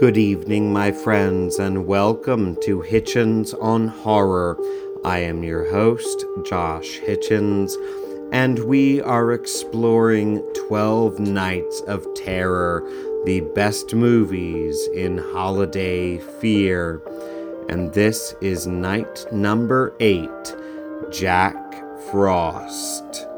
Good evening, my friends, and welcome to Hitchens on Horror. I am your host, Josh Hitchens, and we are exploring 12 Nights of Terror, the best movies in holiday fear. And this is night number 8 Jack Frost.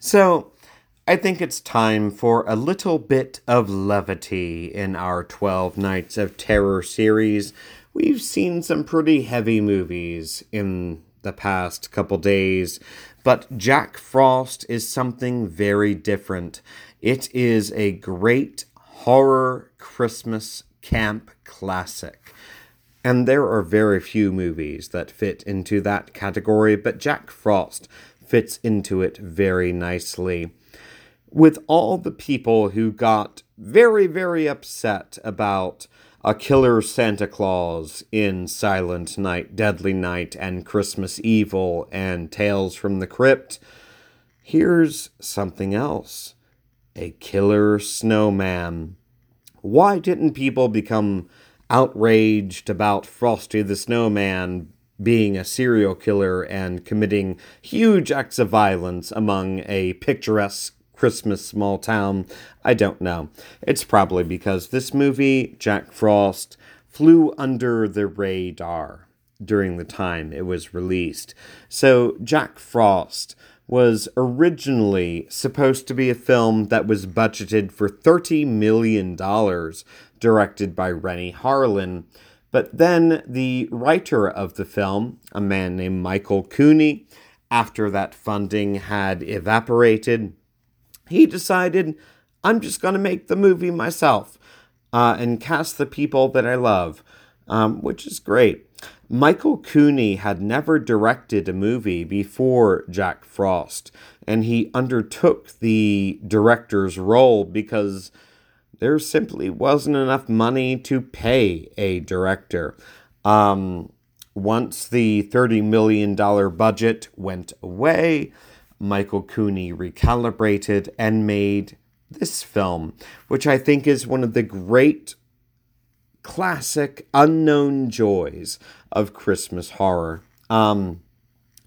So, I think it's time for a little bit of levity in our 12 Nights of Terror series. We've seen some pretty heavy movies in the past couple days, but Jack Frost is something very different. It is a great horror Christmas camp classic. And there are very few movies that fit into that category, but Jack Frost fits into it very nicely. With all the people who got very, very upset about a killer Santa Claus in Silent Night, Deadly Night, and Christmas Evil and Tales from the Crypt, here's something else a killer snowman. Why didn't people become outraged about Frosty the Snowman being a serial killer and committing huge acts of violence among a picturesque Christmas small town. I don't know. It's probably because this movie, Jack Frost, flew under the radar during the time it was released. So, Jack Frost was originally supposed to be a film that was budgeted for $30 million, directed by Renny Harlin. But then the writer of the film, a man named Michael Cooney, after that funding had evaporated, he decided, I'm just going to make the movie myself uh, and cast the people that I love, um, which is great. Michael Cooney had never directed a movie before Jack Frost, and he undertook the director's role because there simply wasn't enough money to pay a director. Um, once the $30 million budget went away, Michael Cooney recalibrated and made this film, which I think is one of the great classic unknown joys of Christmas horror. Um,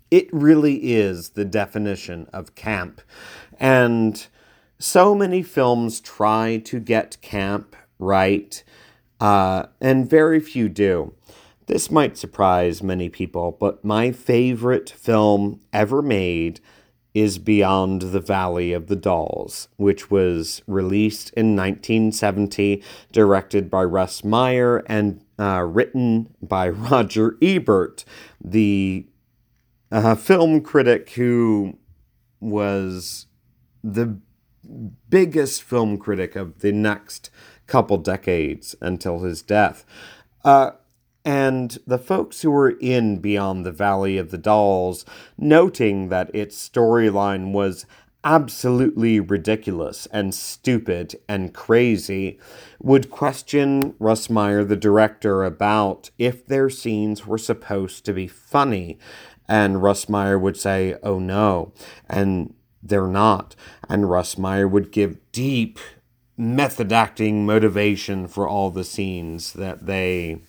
it really is the definition of camp. And so many films try to get camp right, uh, and very few do. This might surprise many people, but my favorite film ever made is Beyond the Valley of the Dolls, which was released in 1970, directed by Russ Meyer, and uh, written by Roger Ebert, the uh, film critic who was the biggest film critic of the next couple decades until his death. Uh, and the folks who were in Beyond the Valley of the Dolls, noting that its storyline was absolutely ridiculous and stupid and crazy, would question Russ Meyer, the director, about if their scenes were supposed to be funny. And Russ Meyer would say, oh no. And they're not. And Russ Meyer would give deep method acting motivation for all the scenes that they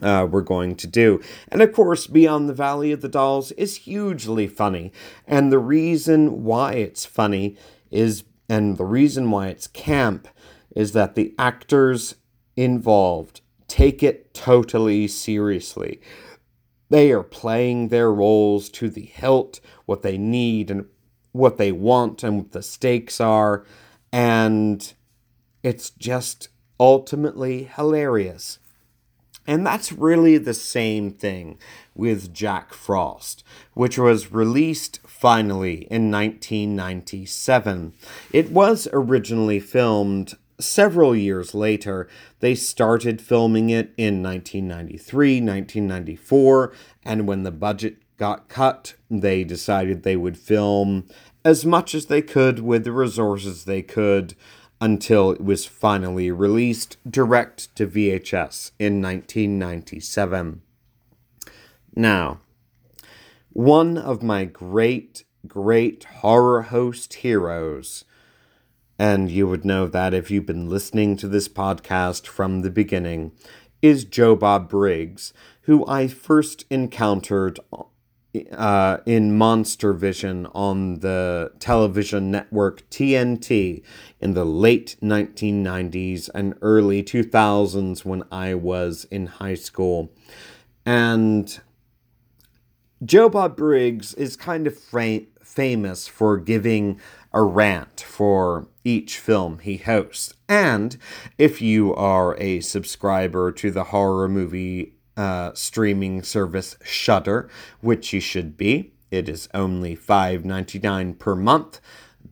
uh, were going to do. And of course, Beyond the Valley of the Dolls is hugely funny. And the reason why it's funny is, and the reason why it's camp, is that the actors involved take it totally seriously. They are playing their roles to the hilt, what they need and what they want and what the stakes are. And it's just ultimately hilarious. And that's really the same thing with Jack Frost, which was released finally in 1997. It was originally filmed several years later. They started filming it in 1993, 1994, and when the budget got cut, they decided they would film as much as they could with the resources they could until it was finally released direct to VHS in 1997. Now, one of my great, great horror host heroes. And you would know that if you've been listening to this podcast from the beginning, is Joe Bob Briggs, who I first encountered uh, in Monster Vision on the television network TNT in the late 1990s and early 2000s when I was in high school. And Joe Bob Briggs is kind of fra- famous for giving a rant for each film he hosts. And if you are a subscriber to the horror movie uh, streaming service Shudder, which you should be. It is only $5.99 per month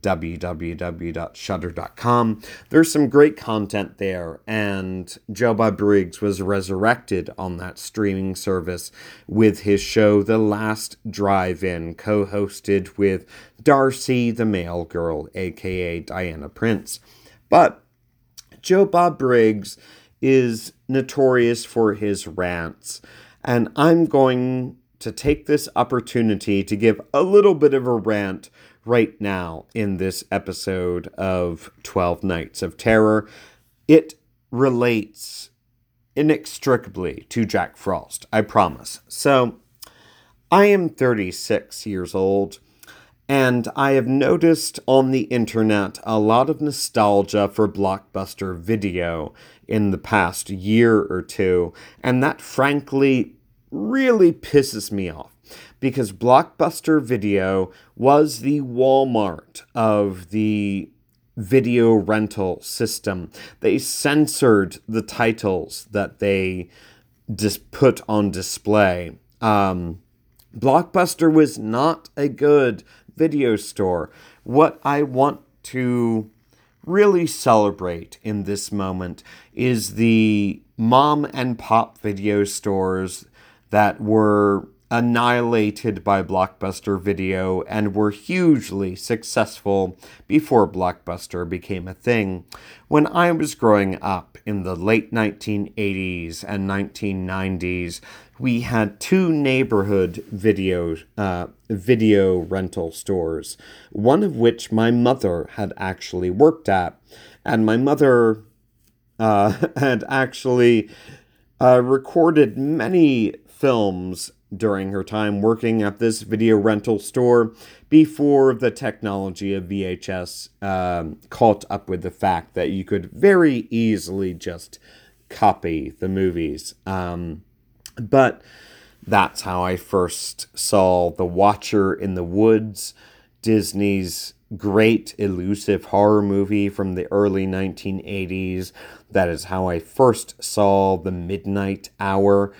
www.shudder.com. There's some great content there, and Joe Bob Briggs was resurrected on that streaming service with his show The Last Drive In, co hosted with Darcy the Mail Girl, aka Diana Prince. But Joe Bob Briggs is notorious for his rants. And I'm going to take this opportunity to give a little bit of a rant right now in this episode of 12 Nights of Terror. It relates inextricably to Jack Frost, I promise. So, I am 36 years old. And I have noticed on the internet a lot of nostalgia for Blockbuster Video in the past year or two, and that frankly really pisses me off because Blockbuster Video was the Walmart of the video rental system. They censored the titles that they just put on display. Um, Blockbuster was not a good video store. What I want to really celebrate in this moment is the mom and pop video stores that were annihilated by Blockbuster Video and were hugely successful before Blockbuster became a thing. When I was growing up in the late 1980s and 1990s, we had two neighborhood video uh, video rental stores, one of which my mother had actually worked at, and my mother uh, had actually uh, recorded many films during her time working at this video rental store before the technology of VHS um, caught up with the fact that you could very easily just copy the movies. Um, but that's how I first saw The Watcher in the Woods, Disney's great elusive horror movie from the early 1980s. That is how I first saw The Midnight Hour,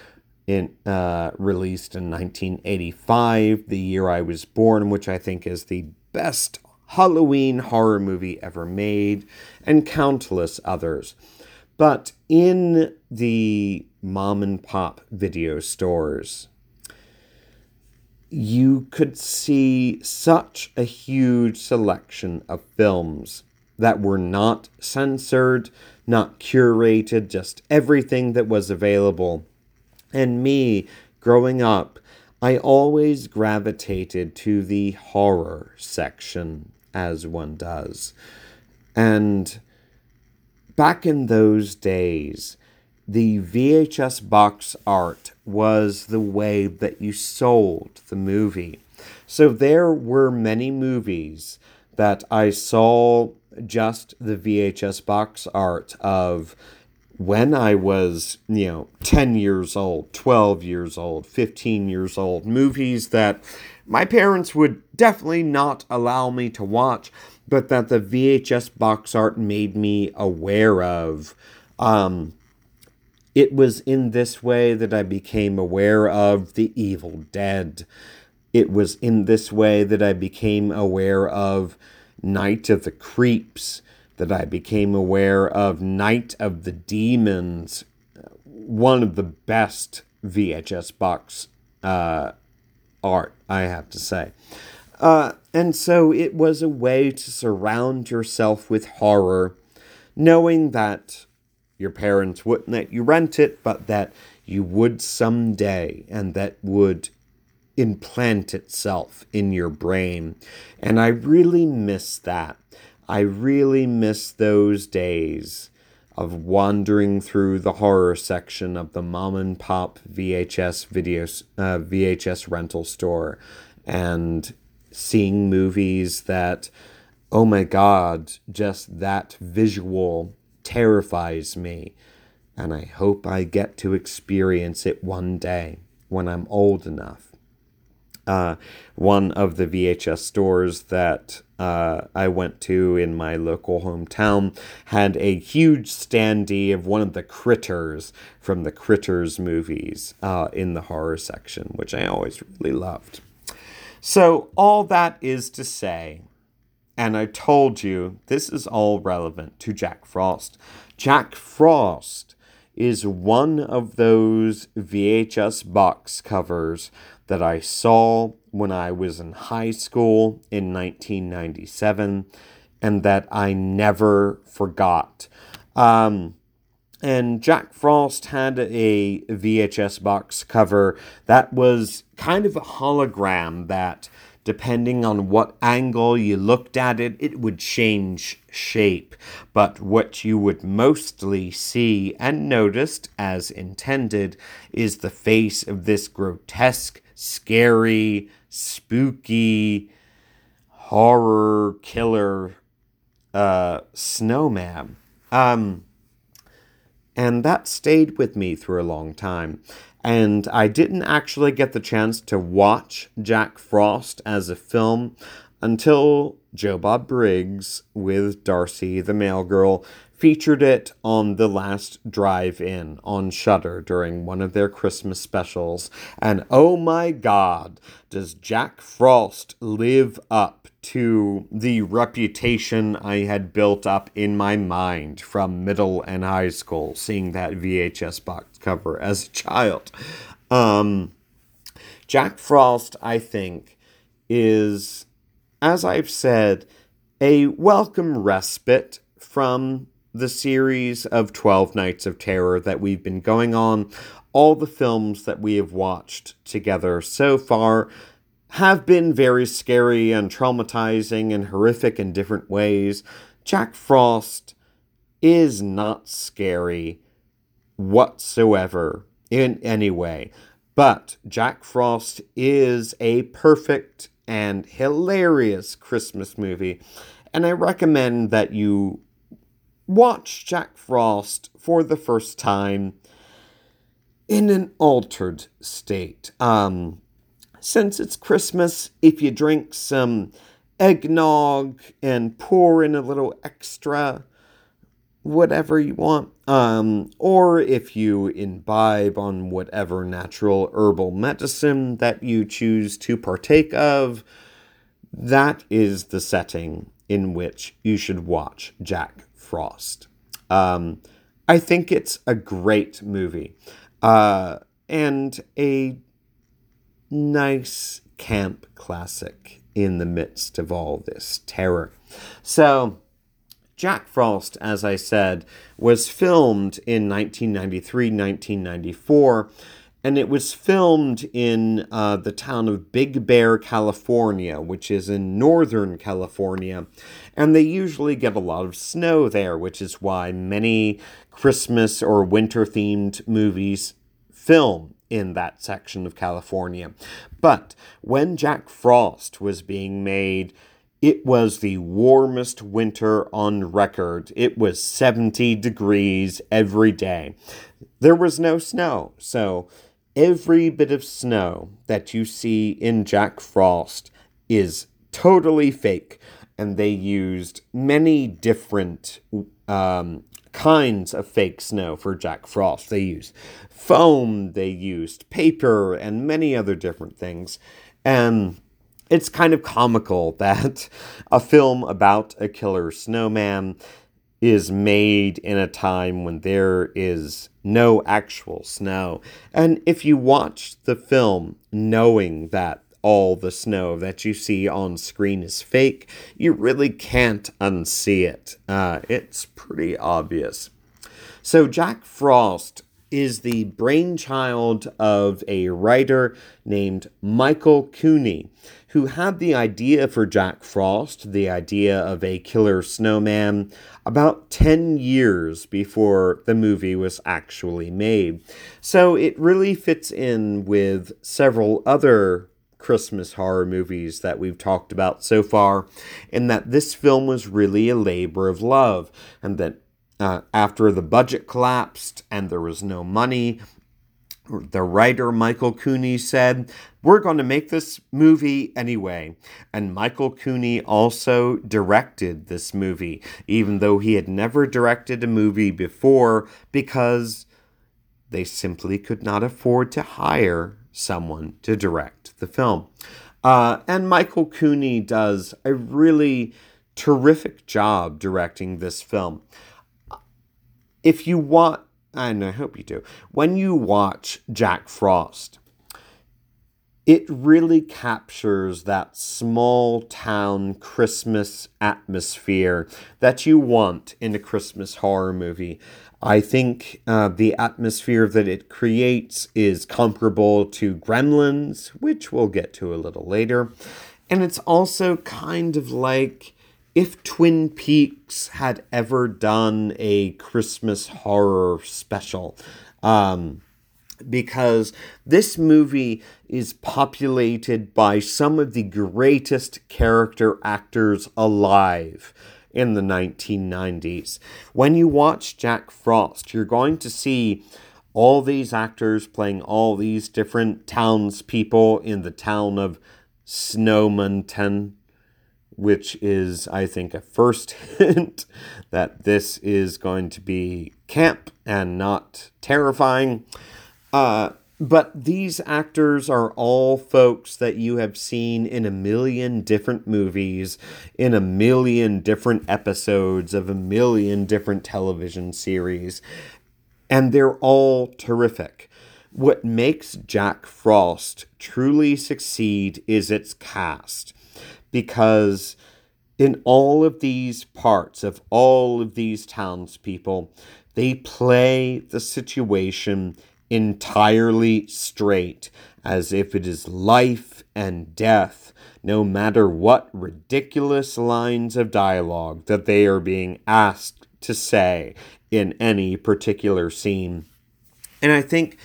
in, uh, released in 1985, the year I was born, which I think is the best Halloween horror movie ever made, and countless others. But in the mom and pop video stores, you could see such a huge selection of films that were not censored, not curated, just everything that was available. And me, growing up, I always gravitated to the horror section, as one does. And back in those days, the VHS box art was the way that you sold the movie. So there were many movies that I saw just the VHS box art of when I was, you know, 10 years old, 12 years old, 15 years old, movies that my parents would definitely not allow me to watch but that the VHS box art made me aware of. Um, it was in this way that I became aware of The Evil Dead. It was in this way that I became aware of Night of the Creeps, that I became aware of Night of the Demons, one of the best VHS box uh, art, I have to say. Uh, and so it was a way to surround yourself with horror, knowing that your parents wouldn't let you rent it, but that you would someday, and that would implant itself in your brain. And I really miss that. I really miss those days of wandering through the horror section of the mom and pop VHS videos, uh, VHS rental store and seeing movies that, oh my God, just that visual terrifies me. And I hope I get to experience it one day when I'm old enough. Uh, one of the VHS stores that uh, I went to in my local hometown had a huge standee of one of the critters from the Critters movies uh, in the horror section, which I always really loved. So, all that is to say, and I told you this is all relevant to Jack Frost. Jack Frost is one of those VHS box covers that I saw when I was in high school in 1997 and that I never forgot. Um, and Jack Frost had a VHS box cover that was kind of a hologram that, depending on what angle you looked at it, it would change shape. But what you would mostly see and noticed, as intended, is the face of this grotesque, scary, spooky, horror killer uh, snowman. Um, and that stayed with me through a long time. And I didn't actually get the chance to watch Jack Frost as a film until Joe Bob Briggs with Darcy the Mail Girl featured it on the last drive-in on Shudder during one of their Christmas specials. And oh my god, does Jack Frost live up to the reputation I had built up in my mind from middle and high school, seeing that VHS box cover as a child. Um, Jack Frost, I think, is, as I've said, a welcome respite from the series of 12 Nights of Terror that we've been going on, all the films that we have watched together so far have been very scary and traumatizing and horrific in different ways. Jack Frost is not scary whatsoever in any way. But Jack Frost is a perfect and hilarious Christmas movie, and I recommend that you watch Jack Frost for the first time in an altered state. Um, since it's Christmas, if you drink some eggnog and pour in a little extra whatever you want, um, or if you imbibe on whatever natural herbal medicine that you choose to partake of, that is the setting in which you should watch Jack Frost. Um, I think it's a great movie uh, and a nice camp classic in the midst of all this terror. So, Jack Frost, as I said, was filmed in 1993 1994 and it was filmed in uh, the town of Big Bear, California, which is in northern California. And they usually get a lot of snow there, which is why many Christmas or winter themed movies film in that section of California. But when Jack Frost was being made, it was the warmest winter on record. It was 70 degrees every day. There was no snow, so every bit of snow that you see in Jack Frost is totally fake. And they used many different um, kinds of fake snow for Jack Frost. They used foam, they used paper, and many other different things. And it's kind of comical that a film about a killer snowman is made in a time when there is no actual snow. And if you watch the film knowing that all the snow that you see on screen is fake, you really can't unsee it. Uh, it's pretty obvious. So, Jack Frost is the brainchild of a writer named Michael Cooney, who had the idea for Jack Frost, the idea of a killer snowman, about 10 years before the movie was actually made. So it really fits in with several other Christmas horror movies that we've talked about so far, in that this film was really a labor of love, and that uh, after the budget collapsed and there was no money, the writer Michael Cooney said, We're going to make this movie anyway. And Michael Cooney also directed this movie, even though he had never directed a movie before because they simply could not afford to hire someone to direct the film. Uh, and Michael Cooney does a really terrific job directing this film if you want, and I hope you do, when you watch Jack Frost, it really captures that small town Christmas atmosphere that you want in a Christmas horror movie. I think uh, the atmosphere that it creates is comparable to Gremlins, which we'll get to a little later. And it's also kind of like if Twin Peaks had ever done a Christmas horror special. Um, because this movie is populated by some of the greatest character actors alive in the 1990s. When you watch Jack Frost, you're going to see all these actors playing all these different townspeople in the town of Snowmonton, which is, I think, a first hint that this is going to be camp and not terrifying. Uh, but these actors are all folks that you have seen in a million different movies, in a million different episodes of a million different television series, and they're all terrific. What makes Jack Frost truly succeed is its cast because in all of these parts of all of these townspeople, they play the situation entirely straight, as if it is life and death, no matter what ridiculous lines of dialogue that they are being asked to say in any particular scene. And I think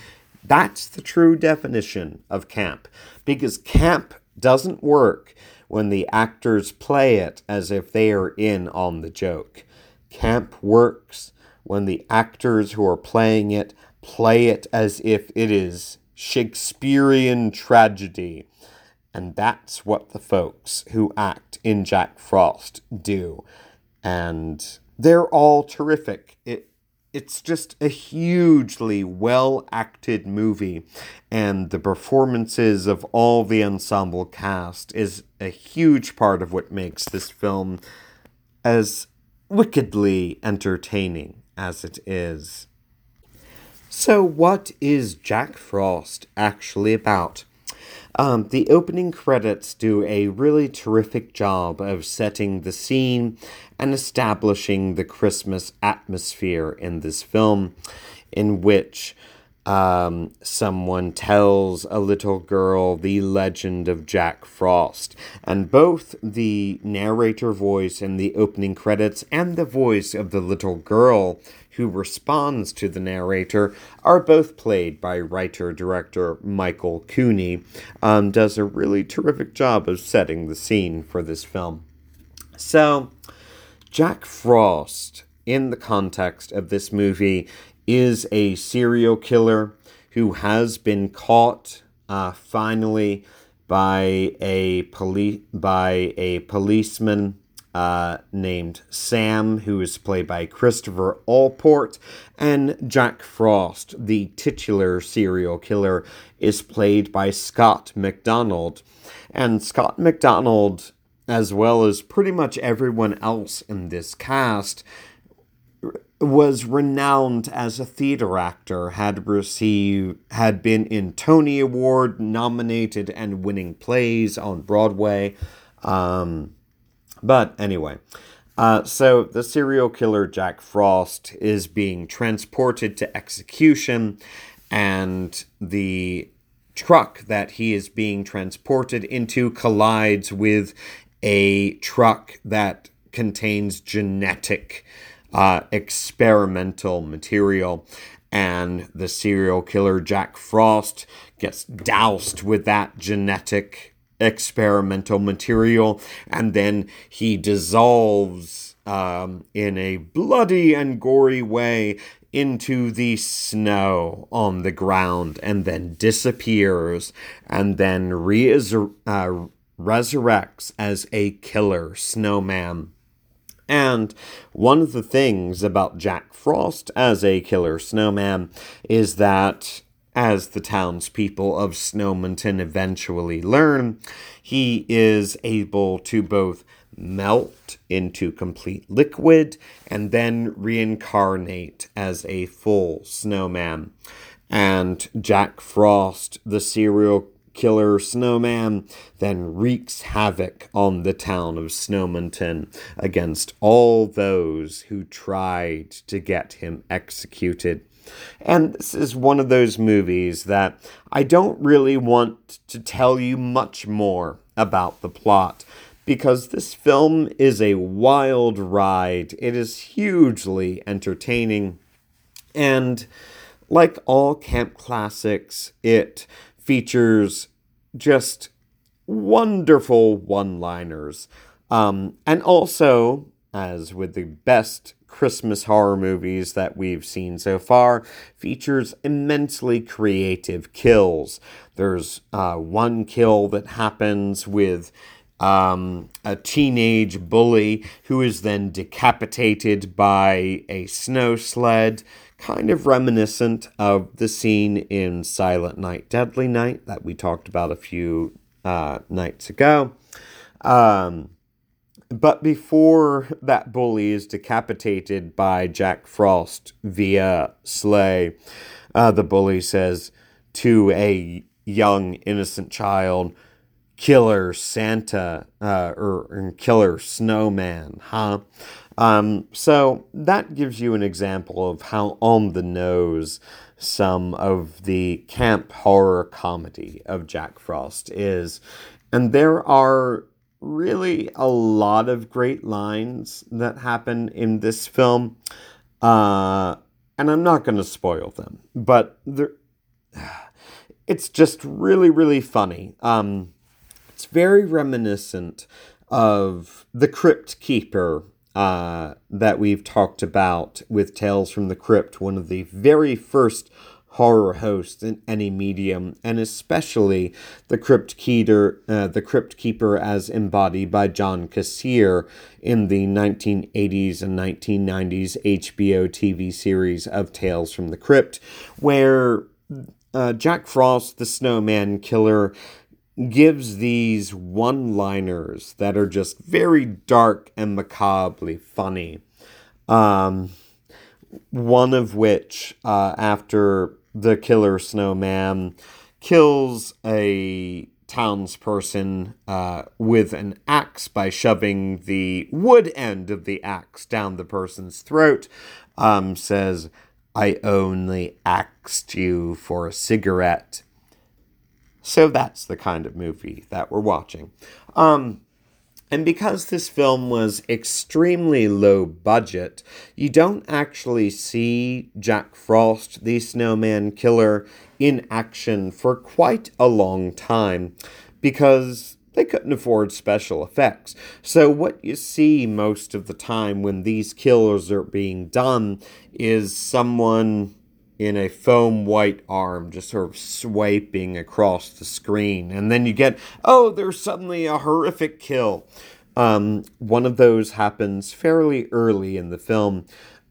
that's the true definition of camp, because camp doesn't work when the actors play it as if they are in on the joke. Camp works when the actors who are playing it play it as if it is Shakespearean tragedy. And that's what the folks who act in Jack Frost do. And they're all terrific. It it's just a hugely well acted movie, and the performances of all the ensemble cast is a huge part of what makes this film as wickedly entertaining as it is. So, what is Jack Frost actually about? Um, the opening credits do a really terrific job of setting the scene and establishing the Christmas atmosphere in this film, in which um, someone tells a little girl the legend of Jack Frost. And both the narrator voice in the opening credits and the voice of the little girl who responds to the narrator are both played by writer director Michael Cooney. Um, does a really terrific job of setting the scene for this film. So, Jack Frost, in the context of this movie, is a serial killer who has been caught uh, finally by a police by a policeman uh, named Sam, who is played by Christopher Allport, and Jack Frost, the titular serial killer, is played by Scott MacDonald. And Scott MacDonald, as well as pretty much everyone else in this cast, was renowned as a theater actor, had received had been in Tony Award nominated and winning plays on Broadway. Um, but anyway, Uh, so the serial killer Jack Frost is being transported to execution, and the truck that he is being transported into collides with a truck that contains genetic uh, experimental material. And the serial killer Jack Frost gets doused with that genetic experimental material, and then he dissolves um, in a bloody and gory way into the snow on the ground and then disappears and then reasur- uh, resurrects as a killer snowman. And one of the things about Jack Frost as a killer snowman is that, as the townspeople of Snowmonton eventually learn, he is able to both melt into complete liquid and then reincarnate as a full snowman. And Jack Frost, the serial killer snowman, then wreaks havoc on the town of Snowmonton against all those who tried to get him executed. And this is one of those movies that I don't really want to tell you much more about the plot because this film is a wild ride. It is hugely entertaining. And like all camp classics, it features just wonderful one liners. Um, and also, as with the best Christmas horror movies that we've seen so far, features immensely creative kills. There's uh, one kill that happens with um, a teenage bully who is then decapitated by a snow sled, kind of reminiscent of the scene in Silent Night, Deadly Night that we talked about a few uh, nights ago. Um, but before that bully is decapitated by Jack Frost via sleigh, uh, the bully says to a young, innocent child, killer Santa uh, or, or killer snowman, huh? Um, so that gives you an example of how on the nose some of the camp horror comedy of Jack Frost is. And there are really a lot of great lines that happen in this film. Uh, and I'm not going to spoil them, but there it's just really, really funny. Um, very reminiscent of The Crypt Keeper uh, that we've talked about with Tales from the Crypt, one of the very first horror hosts in any medium, and especially the Crypt Keeper, uh, the Crypt Keeper as embodied by John Kassir in the 1980s and 1990s HBO TV series of Tales from the Crypt, where uh, Jack Frost, the Snowman Killer, gives these one liners that are just very dark and macabrely funny. Um, one of which, uh, after the killer snowman kills a townsperson uh, with an axe by shoving the wood end of the axe down the person's throat, um, says, I only axed you for a cigarette so that's the kind of movie that we're watching. Um, and because this film was extremely low budget, you don't actually see Jack Frost, the snowman killer, in action for quite a long time because they couldn't afford special effects. So, what you see most of the time when these killers are being done is someone in a foam white arm, just sort of swiping across the screen. And then you get, oh, there's suddenly a horrific kill. Um, one of those happens fairly early in the film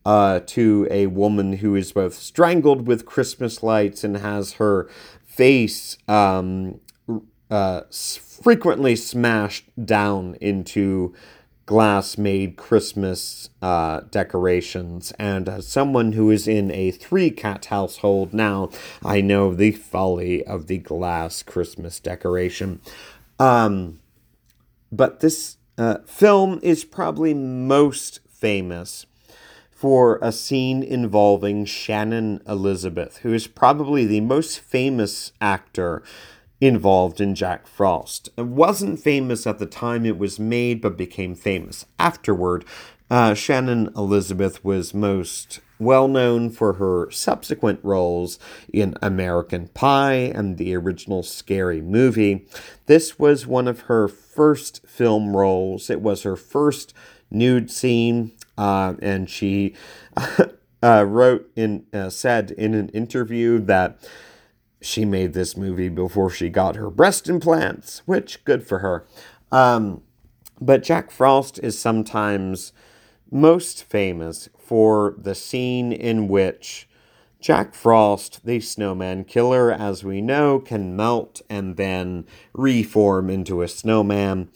uh, to a woman who is both strangled with Christmas lights and has her face um, uh, frequently smashed down into glass made Christmas uh, decorations. And as someone who is in a three cat household now, I know the folly of the glass Christmas decoration. Um, but this uh, film is probably most famous for a scene involving Shannon Elizabeth, who is probably the most famous actor involved in Jack Frost. It wasn't famous at the time it was made, but became famous afterward. Uh, Shannon Elizabeth was most well known for her subsequent roles in American Pie and the original Scary Movie. This was one of her first film roles. It was her first nude scene, uh, and she uh, wrote in uh, said in an interview that she made this movie before she got her breast implants, which good for her. Um, but Jack Frost is sometimes most famous for the scene in which Jack Frost, the snowman killer, as we know, can melt and then reform into a snowman.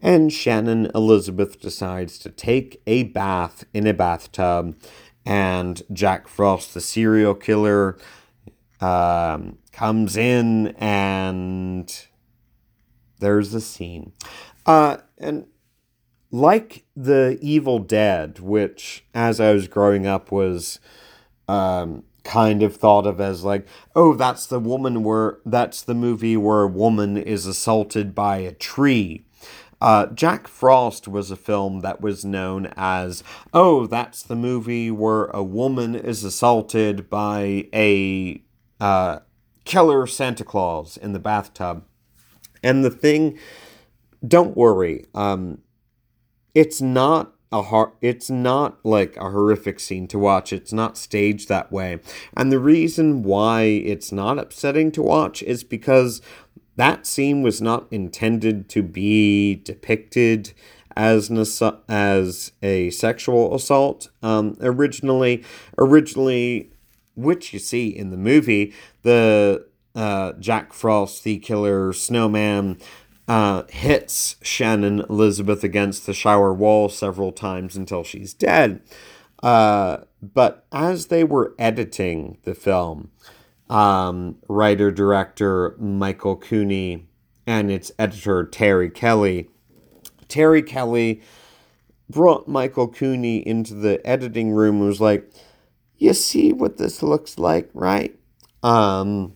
And Shannon Elizabeth decides to take a bath in a bathtub, and Jack Frost, the serial killer, um, comes in and there's a scene. Uh, and like the Evil Dead, which as I was growing up was um, kind of thought of as like, oh, that's the woman where that's the movie where a woman is assaulted by a tree. Uh, Jack Frost was a film that was known as, oh, that's the movie where a woman is assaulted by a uh, killer Santa Claus in the bathtub. And the thing, don't worry, um, it's not a hor- it's not like a horrific scene to watch. It's not staged that way. And the reason why it's not upsetting to watch is because that scene was not intended to be depicted as an as a sexual assault. Um, originally, originally which you see in the movie, the uh, Jack Frost, the killer snowman, uh, hits Shannon Elizabeth against the shower wall several times until she's dead. Uh, but as they were editing the film, um, writer director Michael Cooney and its editor Terry Kelly, Terry Kelly brought Michael Cooney into the editing room and was like, you see what this looks like, right? Um,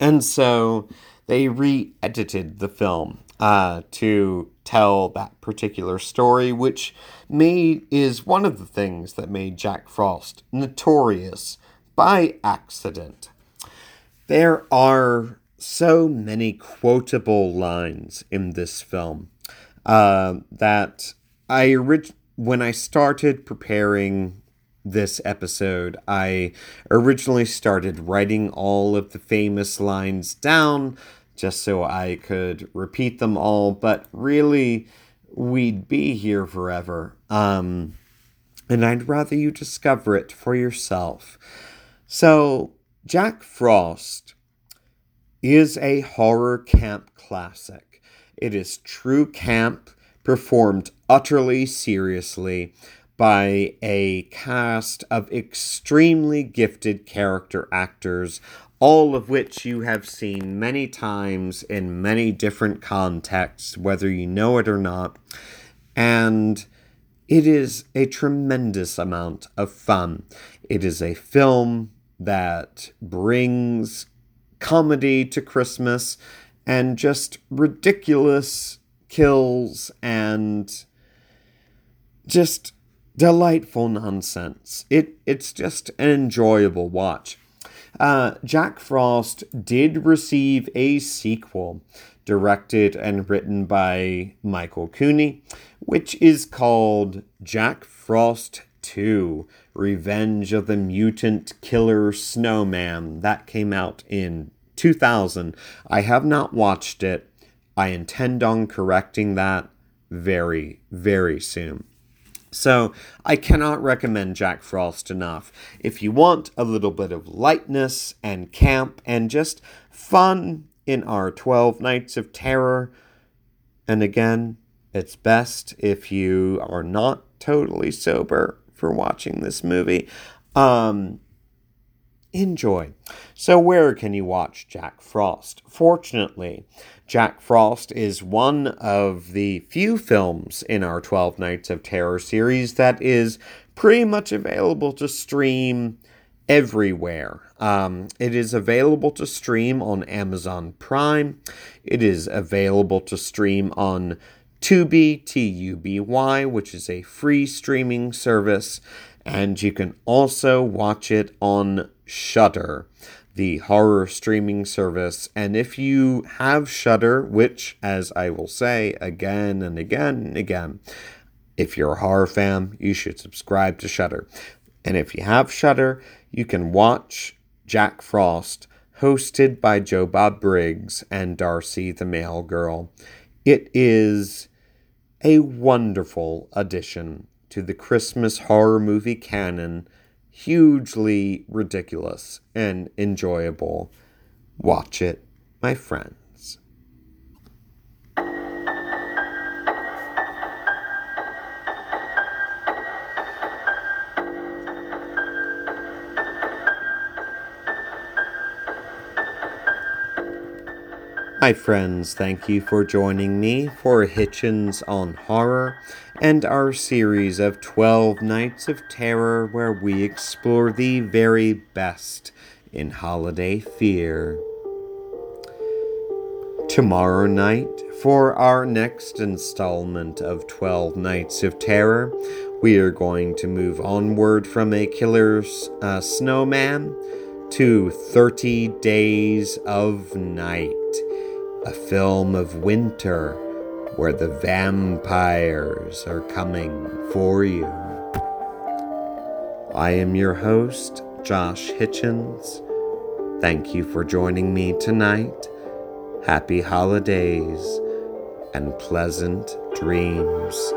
and so they re edited the film uh, to tell that particular story, which made is one of the things that made Jack Frost notorious by accident. There are so many quotable lines in this film uh, that I orig- when I started preparing this episode, I originally started writing all of the famous lines down just so I could repeat them all, but really, we'd be here forever. Um, and I'd rather you discover it for yourself. So, Jack Frost is a horror camp classic. It is true camp performed utterly seriously by a cast of extremely gifted character actors, all of which you have seen many times in many different contexts, whether you know it or not. And it is a tremendous amount of fun. It is a film that brings comedy to Christmas and just ridiculous kills and just delightful nonsense. It it's just an enjoyable watch. Uh, Jack Frost did receive a sequel directed and written by Michael Cooney, which is called Jack Frost 2 Revenge of the Mutant Killer Snowman. That came out in 2000. I have not watched it. I intend on correcting that very, very soon. So I cannot recommend Jack Frost enough. If you want a little bit of lightness and camp and just fun in our 12 Nights of Terror, and again, it's best if you are not totally sober for watching this movie. Um, enjoy. So, where can you watch Jack Frost? Fortunately, Jack Frost is one of the few films in our 12 Nights of Terror series that is pretty much available to stream everywhere. Um, it is available to stream on Amazon Prime. It is available to stream on Tubi, T U B Y, which is a free streaming service. And you can also watch it on Shudder, the horror streaming service. And if you have Shudder, which, as I will say again and again and again, if you're a horror fan, you should subscribe to Shudder. And if you have Shudder, you can watch Jack Frost, hosted by Joe Bob Briggs and Darcy the Mail Girl. It is a wonderful addition to the Christmas horror movie canon, hugely ridiculous and enjoyable. Watch it, my friend. Hi, friends. Thank you for joining me for Hitchens on Horror and our series of 12 Nights of Terror, where we explore the very best in holiday fear. Tomorrow night, for our next installment of 12 Nights of Terror, we are going to move onward from a killer's uh, snowman to 30 Days of Night a film of winter where the vampires are coming for you. I am your host, Josh Hitchens. Thank you for joining me tonight. Happy holidays and pleasant dreams.